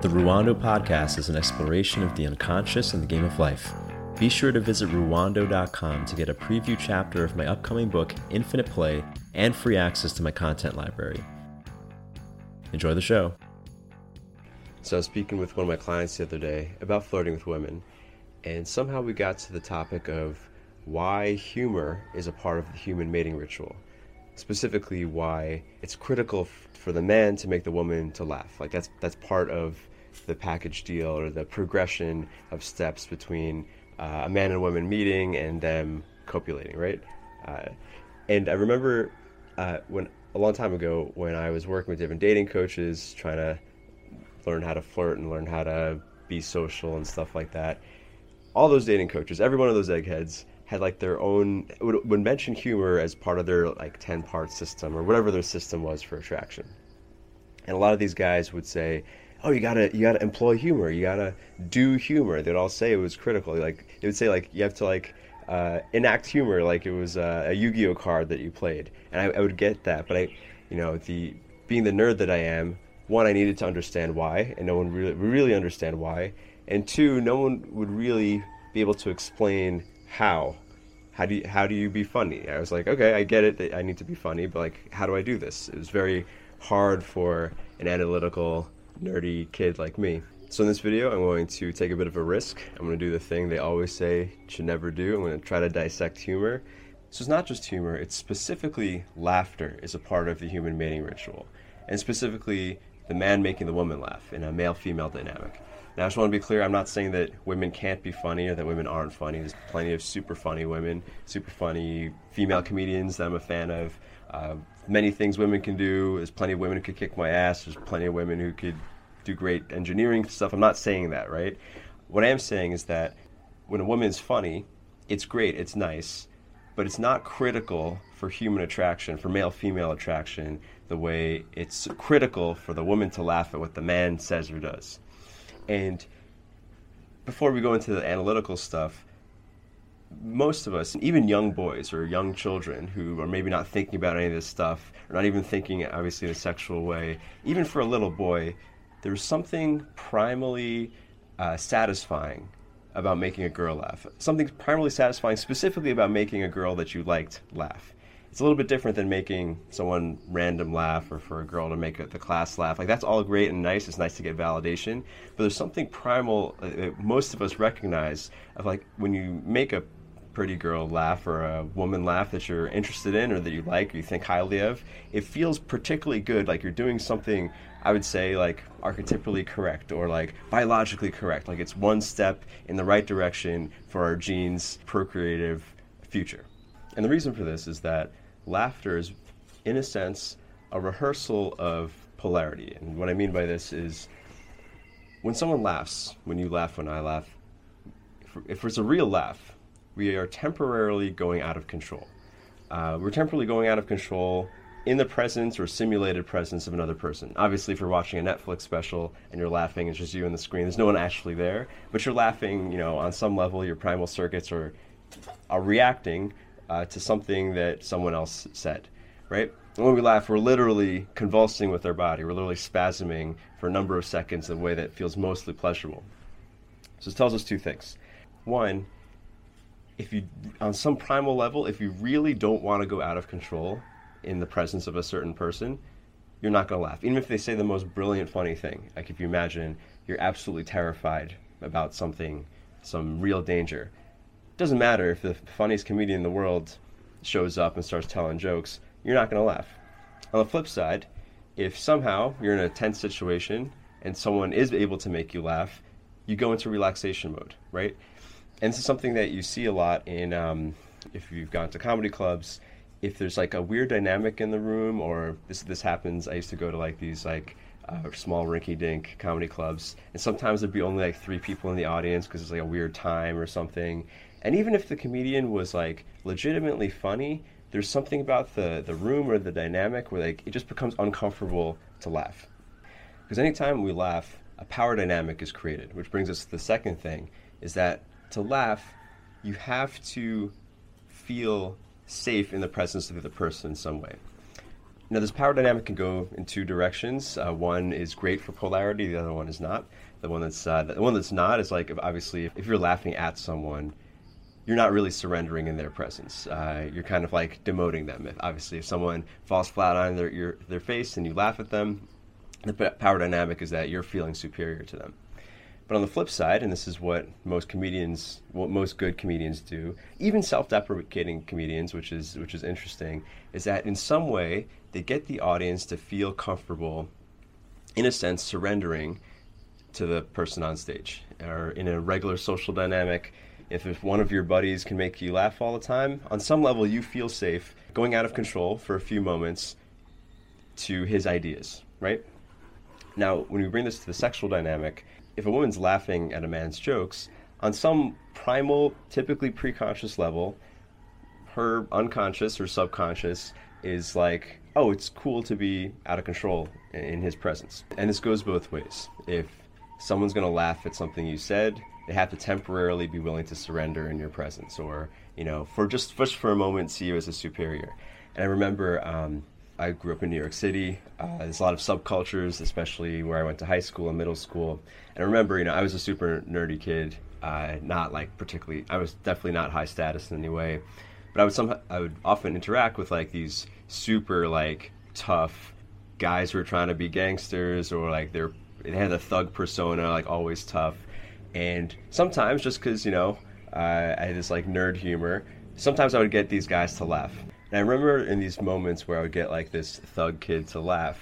The Ruwando podcast is an exploration of the unconscious and the game of life. Be sure to visit ruwando.com to get a preview chapter of my upcoming book, Infinite Play, and free access to my content library. Enjoy the show. So, I was speaking with one of my clients the other day about flirting with women, and somehow we got to the topic of why humor is a part of the human mating ritual. Specifically, why it's critical for the man to make the woman to laugh. Like that's that's part of the package deal or the progression of steps between uh, a man and woman meeting and them copulating, right? Uh, and I remember uh, when a long time ago when I was working with different dating coaches, trying to learn how to flirt and learn how to be social and stuff like that. All those dating coaches, every one of those eggheads, had like their own would, would mention humor as part of their like 10 part system or whatever their system was for attraction and a lot of these guys would say oh you gotta you gotta employ humor. You gotta do humor. They'd all say it was critical. Like they would say like you have to like uh, enact humor like it was uh, a yu-gi-oh card that you played. And I, I would get that. But i you know the being the nerd that i am one i needed to understand why and no one really really understand why. And two no one would really be able to explain how. How do you, how do you be funny? I was like okay i get it that i need to be funny but like how do i do this? It was very hard for an analytical nerdy kid like me. So in this video i'm going to take a bit of a risk. I'm going to do the thing they always say should never do. I'm going to try to dissect humor. So it's not just humor it's specifically laughter is a part of the human mating ritual. And specifically the man making the woman laugh in a male female dynamic. Now, I just want to be clear I'm not saying that women can't be funny or that women aren't funny. There's plenty of super funny women, super funny female comedians that I'm a fan of. Uh, many things women can do. There's plenty of women who could kick my ass. There's plenty of women who could do great engineering stuff. I'm not saying that, right? What I am saying is that when a woman is funny, it's great, it's nice, but it's not critical for human attraction, for male female attraction, the way it's critical for the woman to laugh at what the man says or does. And before we go into the analytical stuff, most of us, even young boys or young children who are maybe not thinking about any of this stuff, or not even thinking, obviously, in a sexual way, even for a little boy, there's something primally uh, satisfying about making a girl laugh. Something primarily satisfying specifically about making a girl that you liked laugh it's a little bit different than making someone random laugh or for a girl to make the class laugh. Like that's all great and nice. It's nice to get validation, but there's something primal uh, that most of us recognize of like when you make a pretty girl laugh or a woman laugh that you're interested in or that you like or you think highly of, it feels particularly good. Like you're doing something, I would say, like archetypally correct or like biologically correct. Like it's one step in the right direction for our genes' procreative future. And the reason for this is that laughter is, in a sense, a rehearsal of polarity. And what I mean by this is when someone laughs, when you laugh, when I laugh, if, it's a real laugh, we are temporarily going out of control. Uh, we're temporarily going out of control in the presence or simulated presence of another person. Obviously, if you're watching a Netflix special and you're laughing, it's just you on the screen. There's no one actually there, but you're laughing. You know, on some level, your primal circuits are are reacting uh, to something that someone else said, right? And when we laugh, we're literally convulsing with our body. We're literally spasming for a number of seconds in a way that feels mostly pleasurable. So this tells us two things. One, if you, on some primal level, if you really don't want to go out of control in the presence of a certain person, you're not going to laugh. Even if they say the most brilliant, funny thing. Like if you imagine you're absolutely terrified about something, some real danger, doesn't matter if the funniest comedian in the world shows up and starts telling jokes, you're not going to laugh. On the flip side, if somehow you're in a tense situation and someone is able to make you laugh, you go into relaxation mode, right? And this is something that you see a lot in um, if you've gone to comedy clubs. If there's like a weird dynamic in the room, or this this happens. I used to go to like these like uh, small rinky-dink comedy clubs, and sometimes there'd be only like three people in the audience because it's like a weird time or something. And even if the comedian was like legitimately funny, there's something about the, the room or the dynamic where like it just becomes uncomfortable to laugh. Because anytime we laugh, a power dynamic is created, which brings us to the second thing is that to laugh, you have to feel safe in the presence of the other person in some way. Now, this power dynamic can go in two directions. Uh, one is great for polarity, the other one is not. The one that's uh, the one that's not is like obviously if, if you're laughing at someone, you're not really surrendering in their presence. Uh, you're kind of like demoting them. If, obviously, if someone falls flat on their your, their face and you laugh at them, the power dynamic is that you're feeling superior to them. But on the flip side, and this is what most comedians, what most good comedians do, even self-deprecating comedians, which is which is interesting, is that in some way they get the audience to feel comfortable, in a sense, surrendering to the person on stage. Or in a regular social dynamic, if if one of your buddies can make you laugh all the time, on some level you feel safe going out of control for a few moments to his ideas, right? Now, when we bring this to the sexual dynamic, if a woman's laughing at a man's jokes, on some primal, typically preconscious level, her unconscious or subconscious is like, oh, it's cool to be out of control in his presence. And this goes both ways. If someone's going to laugh at something you said, they have to temporarily be willing to surrender in your presence or, you know, for just, just for a moment, see you as a superior. And I remember um, I grew up in New York City. Uh, there's a lot of subcultures, especially where I went to high school and middle school. And I remember, you know, I was a super nerdy kid, uh, not like particularly. I was definitely not high status in any way, but I would some. I would often interact with like these super like tough guys who were trying to be gangsters or like they're they had a thug persona, like always tough. And sometimes, just because you know, uh, I had this like nerd humor, sometimes I would get these guys to laugh and I remember in these moments where I would get like this thug kid to laugh,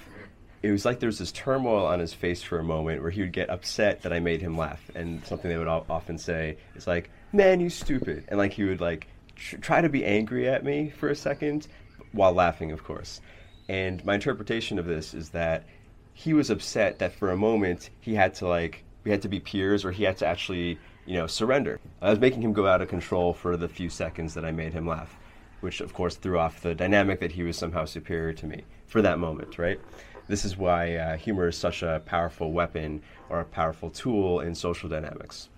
it was like there was this turmoil on his face for a moment where he would get upset that I made him laugh. And something they would often say is like, man, you stupid. And like he would like tr- try to be angry at me for a second while laughing, of course. And my interpretation of this is that he was upset that for a moment he had to like, we had to be peers or he had to actually, you know, surrender. I was making him go out of control for the few seconds that I made him laugh which of course threw off the dynamic that he was somehow superior to me for that moment, right? This is why uh, humor is such a powerful weapon or a powerful tool in social dynamics.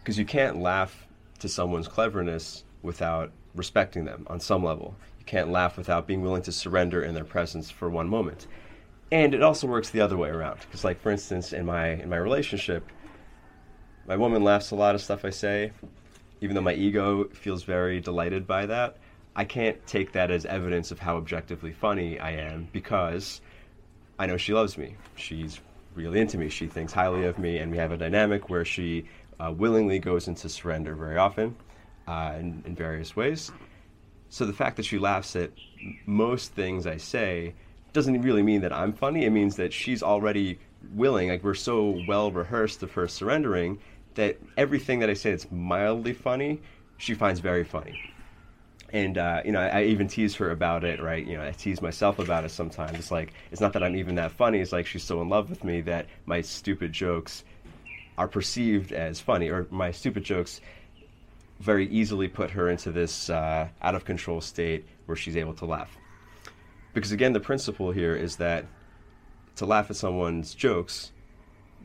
Because you can't laugh to someone's cleverness without respecting them on some level. You can't laugh without being willing to surrender in their presence for one moment. And it also works the other way around. Because, like for instance, in my in my relationship, my woman laughs a lot of stuff I say, even though my ego feels very delighted by that. I can't take that as evidence of how objectively funny I am because I know she loves me. She's really into me. She thinks highly of me, and we have a dynamic where she uh, willingly goes into surrender very often uh, in, in various ways. So the fact that she laughs at most things I say doesn't really mean that I'm funny. It means that she's already willing. Like we're so well rehearsed of her surrendering that everything that I say that's mildly funny, she finds very funny and uh, you know, I, even tease her about it, right? You know, I tease myself about it sometimes. It's like it's not that I'm even that funny. It's like she's so in love with me that my stupid jokes are perceived as funny, or my stupid jokes very easily put her into this uh, out of control state where she's able to laugh. Because again, the principle here is that to laugh at someone's jokes,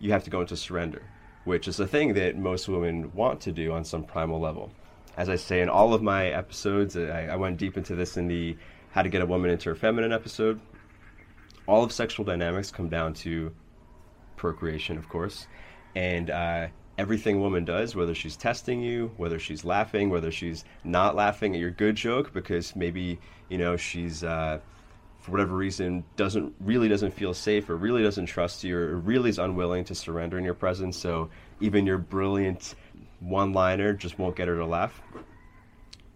you have to go into surrender, which is a thing that most women want to do on some primal level as I say in all of my episodes, I, I went deep into this in the How to Get a Woman into Her Feminine episode. All of sexual dynamics come down to procreation, of course, and uh, everything woman does, whether she's testing you, whether she's laughing, whether she's not laughing at your good joke because maybe you know she's uh, for whatever reason doesn't really doesn't feel safe or really doesn't trust you or really is unwilling to surrender in your presence. So even your brilliant one liner just won't get her to laugh.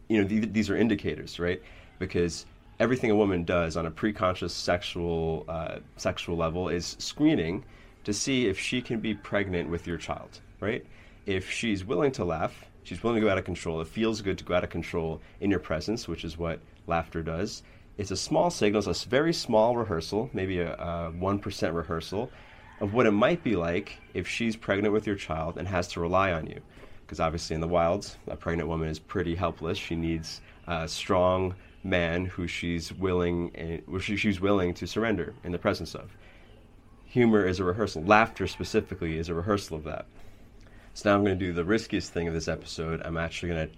You know, th- these are indicators, right? Because everything a woman does on a preconscious sexual uh, sexual level is screening to see if she can be pregnant with your child, right? If she's willing to laugh, she's willing to go out of control. It feels good to go out of control in your presence, which is what laughter does. It's a small signal, it's a very small rehearsal, maybe a one percent rehearsal of what it might be like if she's pregnant with your child and has to rely on you because obviously in the wilds, a pregnant woman is pretty helpless. She needs a strong man who she's willing, eh, who she's willing to surrender in the presence of. Humor is a rehearsal. Laughter specifically is a rehearsal of that. So now I'm going to do the riskiest thing of this episode. I'm actually going to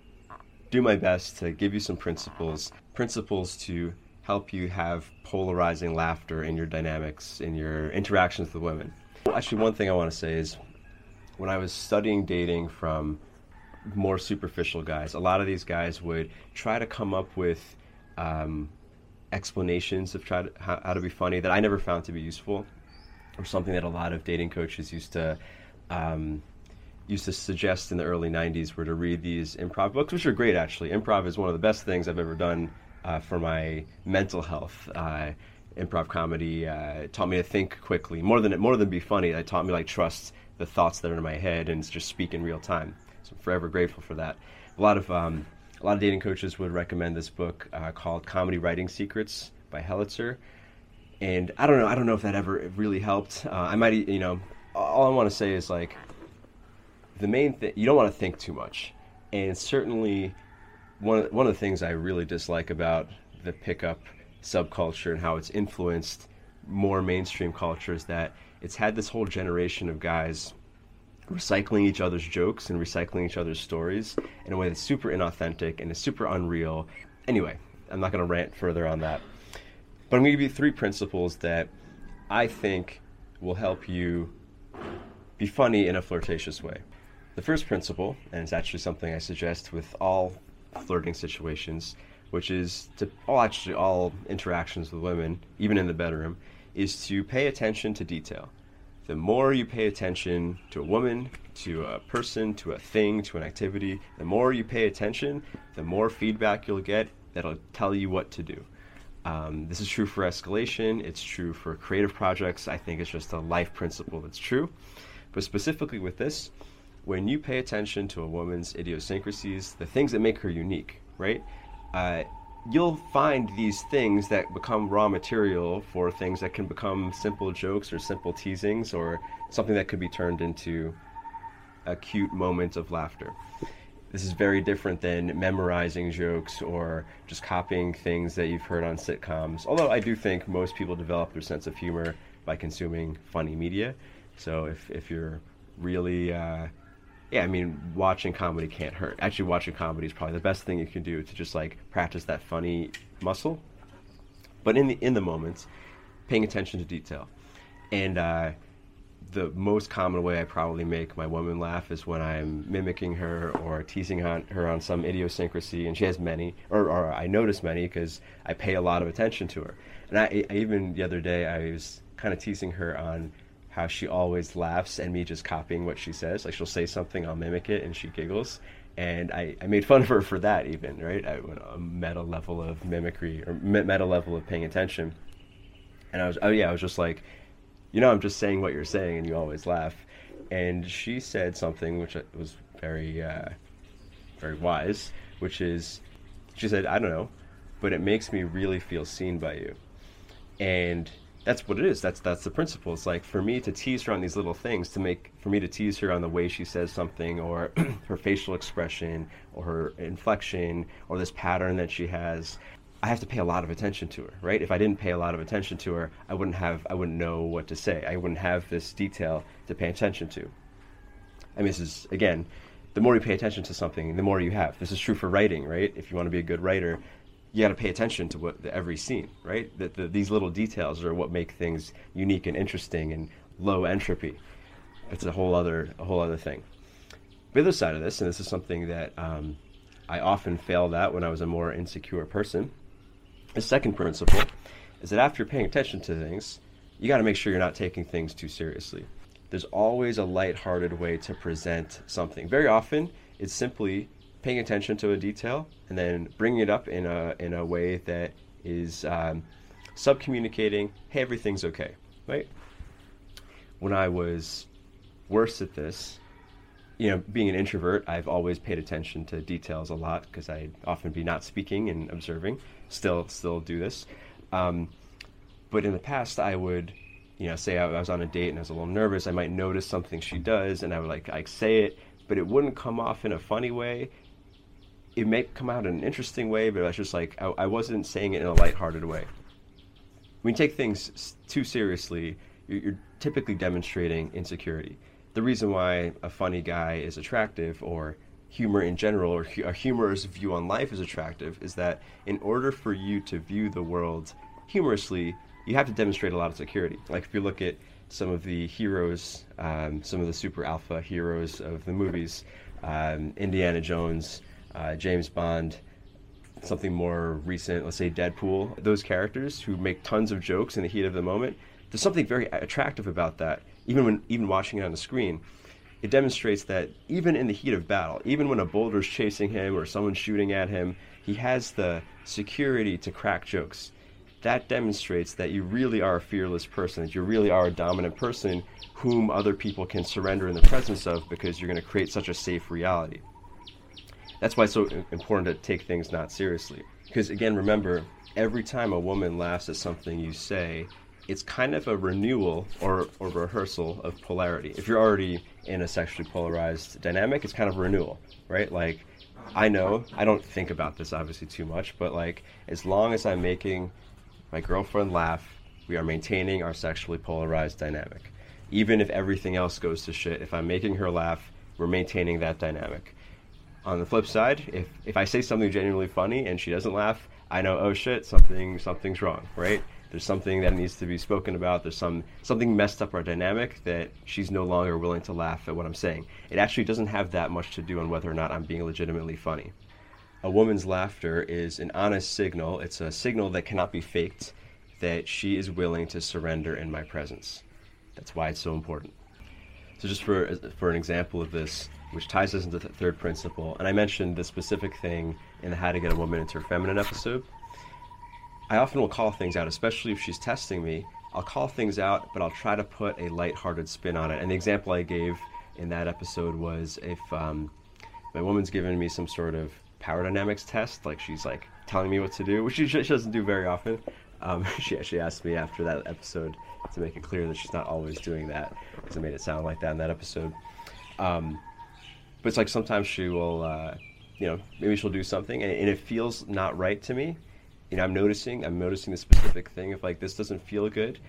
do my best to give you some principles, principles to help you have polarizing laughter in your dynamics, in your interactions with women. Actually, one thing I want to say is when I was studying dating from more superficial guys, a lot of these guys would try to come up with um, explanations of try to, how, how, to be funny that I never found to be useful, or something that a lot of dating coaches used to um, used to suggest in the early '90s were to read these improv books, which are great actually. Improv is one of the best things I've ever done uh, for my mental health. Uh, improv comedy uh, taught me to think quickly more than more than be funny. It taught me like trust the thoughts that are in my head and just speak in real time. So I'm forever grateful for that. A lot of um, a lot of dating coaches would recommend this book uh, called Comedy Writing Secrets by Helitzer. And I don't know, I don't know if that ever really helped. Uh, I might, you know, all I want to say is like the main thing you don't want to think too much, and certainly one one of the things I really dislike about the pickup subculture and how it's influenced more mainstream culture is that it's had this whole generation of guys recycling each other's jokes and recycling each other's stories in a way that's super inauthentic and is super unreal. Anyway, I'm not going to rant further on that. But I'm going to give you three principles that I think will help you be funny in a flirtatious way. The first principle, and it's actually something I suggest with all flirting situations, which is to all actually all interactions with women, even in the bedroom, is to pay attention to detail the more you pay attention to a woman, to a person, to a thing, to an activity, the more you pay attention, the more feedback you'll get that'll tell you what to do. Um, this is true for escalation, it's true for creative projects. I think it's just a life principle that's true. But specifically with this, when you pay attention to a woman's idiosyncrasies, the things that make her unique, right? Uh, you'll find these things that become raw material for things that can become simple jokes or simple teasings or something that could be turned into a cute moment of laughter. This is very different than memorizing jokes or just copying things that you've heard on sitcoms. Although I do think most people develop their sense of humor by consuming funny media. So if, if you're really uh, yeah, I mean, watching comedy can't hurt. Actually, watching comedy is probably the best thing you can do to just like practice that funny muscle. But in the in the moments, paying attention to detail, and uh, the most common way I probably make my woman laugh is when I'm mimicking her or teasing her on some idiosyncrasy, and she has many, or, or I notice many because I pay a lot of attention to her. And I, I even the other day I was kind of teasing her on how she always laughs and me just copying what she says. Like she'll say something, I'll mimic it, and she giggles. And I, I made fun of her for that, even right? I went a meta level of mimicry or meta level of paying attention. And I was, oh yeah, I was just like, you know, I'm just saying what you're saying, and you always laugh. And she said something which was very, uh, very wise, which is, she said, I don't know, but it makes me really feel seen by you. And that's what it is. That's that's the principle. It's like for me to tease her on these little things, to make for me to tease her on the way she says something, or her facial expression, or her inflection, or this pattern that she has. I have to pay a lot of attention to her, right? If I didn't pay a lot of attention to her, I wouldn't have, I wouldn't know what to say. I wouldn't have this detail to pay attention to. I mean, this is again, the more you pay attention to something, the more you have. This is true for writing, right? If you want to be a good writer, you got to pay attention to what the, every scene, right? That the, these little details are what make things unique and interesting and low entropy. It's a whole other a whole other thing. The other side of this, and this is something that um, I often failed at when I was a more insecure person. The second principle is that after paying attention to things, you got to make sure you're not taking things too seriously. There's always a light-hearted way to present something. Very often, it's simply paying attention to a detail and then bringing it up in a in a way that is um, sub communicating. Hey, everything's okay, right? When I was worse at this, you know, being an introvert, I've always paid attention to details a lot because I'd often be not speaking and observing. Still, still do this. Um, but in the past, I would, you know, say I was on a date and I was a little nervous. I might notice something she does, and I would like like say it, but it wouldn't come off in a funny way it may come out in an interesting way, but I was just like, I, I wasn't saying it in a lighthearted way. When you take things too seriously, you're, you're typically demonstrating insecurity. The reason why a funny guy is attractive or humor in general or a humorous view on life is attractive is that in order for you to view the world humorously, you have to demonstrate a lot of security. Like if you look at some of the heroes, um, some of the super alpha heroes of the movies, um, Indiana Jones, uh, James Bond, something more recent, let's say Deadpool, those characters who make tons of jokes in the heat of the moment, there's something very attractive about that, even when even watching it on the screen. It demonstrates that even in the heat of battle, even when a boulder's chasing him or someone's shooting at him, he has the security to crack jokes. That demonstrates that you really are a fearless person, that you really are a dominant person whom other people can surrender in the presence of because you're going to create such a safe reality. That's why it's so important to take things not seriously. Because again, remember, every time a woman laughs at something you say, it's kind of a renewal or, or rehearsal of polarity. If you're already in a sexually polarized dynamic, it's kind of a renewal, right? Like, I know, I don't think about this obviously too much, but like, as long as I'm making my girlfriend laugh, we are maintaining our sexually polarized dynamic. Even if everything else goes to shit, if I'm making her laugh, we're maintaining that dynamic on the flip side, if if I say something genuinely funny and she doesn't laugh, I know oh shit, something something's wrong, right? There's something that needs to be spoken about. There's some something messed up our dynamic that she's no longer willing to laugh at what I'm saying. It actually doesn't have that much to do on whether or not I'm being legitimately funny. A woman's laughter is an honest signal. It's a signal that cannot be faked that she is willing to surrender in my presence. That's why it's so important. So just for for an example of this, which ties us into the third principle. And I mentioned this specific thing in the How to Get a Woman into Her Feminine episode. I often will call things out, especially if she's testing me. I'll call things out, but I'll try to put a lighthearted spin on it. And the example I gave in that episode was if um, my woman's given me some sort of power dynamics test, like she's like telling me what to do, which she, she doesn't do very often. Um, she actually asked me after that episode to make it clear that she's not always doing that because I made it sound like that in that episode. Um, but it's like sometimes she will, uh, you know, maybe she'll do something and, and it feels not right to me. You know, I'm noticing, I'm noticing the specific thing. of like this doesn't feel good,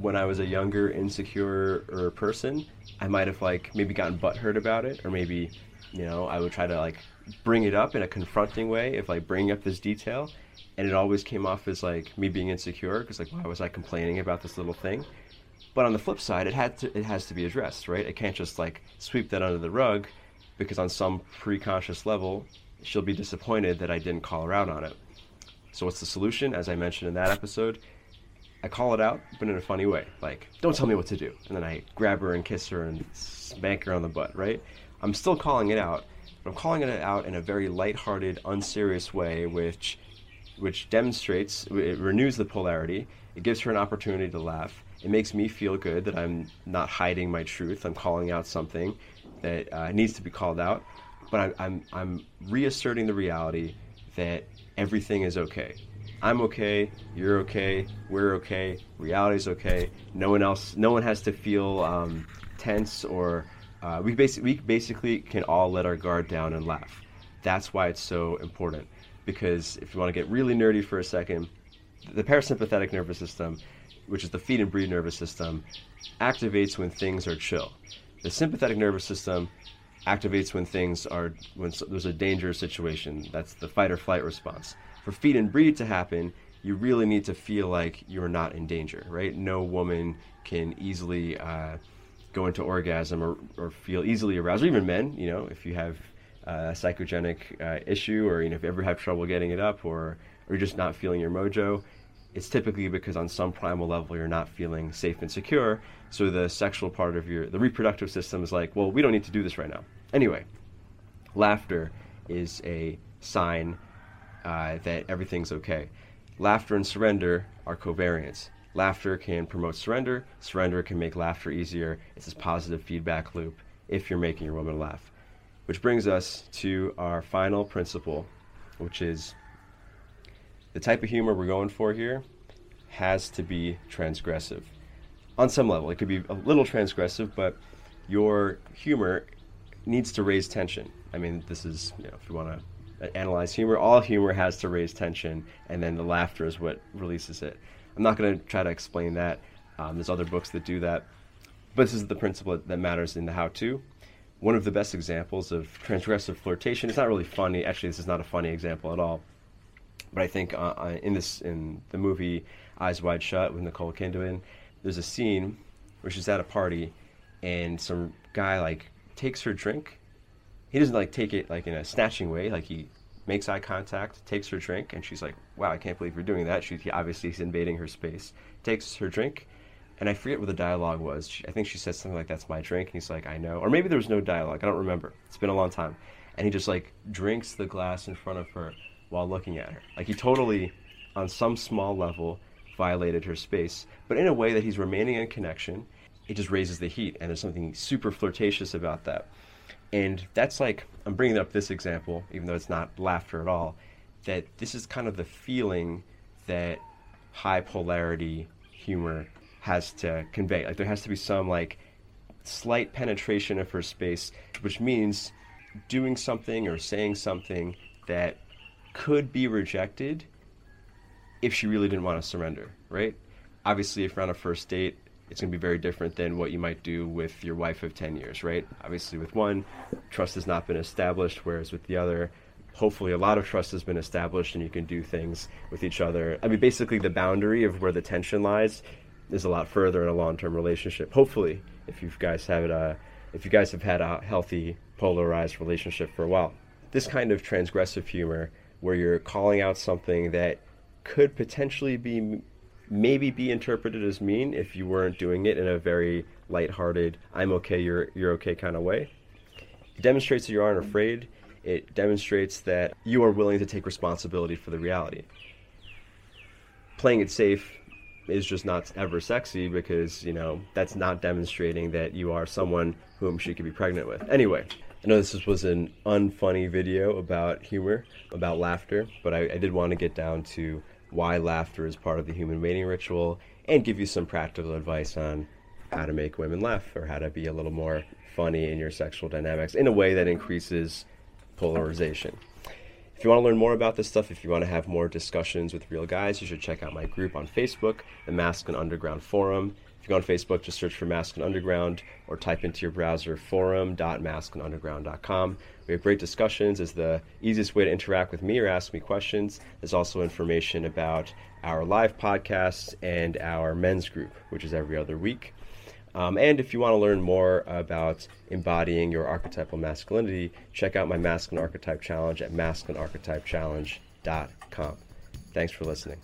when I was a younger, insecure person, I might have like maybe gotten butthurt about it, or maybe, you know, I would try to like bring it up in a confronting way if like bringing up this detail, and it always came off as like me being insecure because like why was I complaining about this little thing? But on the flip side, it had to, it has to be addressed, right? It can't just like sweep that under the rug because on some pre-conscious level, she'll be disappointed that I didn't call her out on it. So what's the solution? As I mentioned in that episode, I call it out, but in a funny way. Like, don't tell me what to do. And then I grab her and kiss her and spank her on the butt, right? I'm still calling it out, but I'm calling it out in a very lighthearted, unserious way, which which demonstrates, it renews the polarity. It gives her an opportunity to laugh. It makes me feel good that I'm not hiding my truth. I'm calling out something that uh, needs to be called out, but I'm, I'm, I'm reasserting the reality that everything is okay. I'm okay, you're okay, we're okay, reality's okay. No one else, no one has to feel um, tense or uh, we, basically we basically can all let our guard down and laugh. That's why it's so important. Because if you want to get really nerdy for a second, the parasympathetic nervous system, which is the feed and breed nervous system, activates when things are chill. The sympathetic nervous system activates when things are when there's a dangerous situation. That's the fight or flight response. For feed and breed to happen, you really need to feel like you're not in danger, right? No woman can easily uh, go into orgasm or, or feel easily aroused, or even men. You know, if you have a psychogenic uh, issue, or you know, if you ever have trouble getting it up, or or just not feeling your mojo, it's typically because on some primal level you're not feeling safe and secure. So the sexual part of your, the reproductive system is like, well, we don't need to do this right now. Anyway, laughter is a sign uh, that everything's okay. Laughter and surrender are covariants. Laughter can promote surrender. Surrender can make laughter easier. It's this positive feedback loop if you're making your woman laugh. Which brings us to our final principle, which is the type of humor we're going for here has to be transgressive. On some level, it could be a little transgressive, but your humor needs to raise tension. I mean, this is, you know, if you want to analyze humor, all humor has to raise tension, and then the laughter is what releases it. I'm not going to try to explain that. Um, there's other books that do that. But this is the principle that matters in the how to. one of the best examples of transgressive flirtation. It's not really funny. Actually, this is not a funny example at all. But I think uh, uh in this in the movie Eyes Wide Shut with Nicole Kidman, there's a scene where she's at a party and some guy like takes her drink. He doesn't like take it like in a snatching way. Like he makes eye contact, takes her drink, and she's like, "Wow, I can't believe you're doing that." She obviously he's invading her space. Takes her drink, and I forget what the dialogue was. She, I think she said something like, "That's my drink," and he's like, "I know," or maybe there was no dialogue. I don't remember. It's been a long time, and he just like drinks the glass in front of her while looking at her. Like he totally, on some small level, violated her space, but in a way that he's remaining in connection. It just raises the heat, and there's something super flirtatious about that. And that's like, I'm bringing up this example, even though it's not laughter at all, that this is kind of the feeling that high polarity humor has to convey. Like there has to be some like slight penetration of her space, which means doing something or saying something that could be rejected if she really didn't want to surrender, right? Obviously, if you're on a first date, it's going to be very different than what you might do with your wife of 10 years, right? Obviously, with one, trust has not been established, whereas with the other, hopefully a lot of trust has been established and you can do things with each other. I mean, basically, the boundary of where the tension lies is a lot further in a long-term relationship. Hopefully, if you guys have it, uh, if you guys have had a healthy polarized relationship for a while, this kind of transgressive humor, where you're calling out something that could potentially be maybe be interpreted as mean if you weren't doing it in a very lighthearted, I'm okay, you're you're okay kind of way. It demonstrates that you aren't afraid. It demonstrates that you are willing to take responsibility for the reality. Playing it safe is just not ever sexy because, you know, that's not demonstrating that you are someone whom she could be pregnant with. Anyway, I know this was an unfunny video about humor, about laughter, but I, I did want to get down to why laughter is part of the human mating ritual and give you some practical advice on how to make women laugh or how to be a little more funny in your sexual dynamics in a way that increases polarization. If you want to learn more about this stuff, if you want to have more discussions with real guys, you should check out my group on Facebook, the Masculine Underground Forum. If you go on Facebook, just search for Masculine Underground or type into your browser forum.masculineunderground.com. We have great discussions. It's the easiest way to interact with me or ask me questions. There's also information about our live podcasts and our men's group, which is every other week. Um, and if you want to learn more about embodying your archetypal masculinity, check out my Masculine Archetype Challenge at masculinearchetypechallenge.com. Thanks for listening.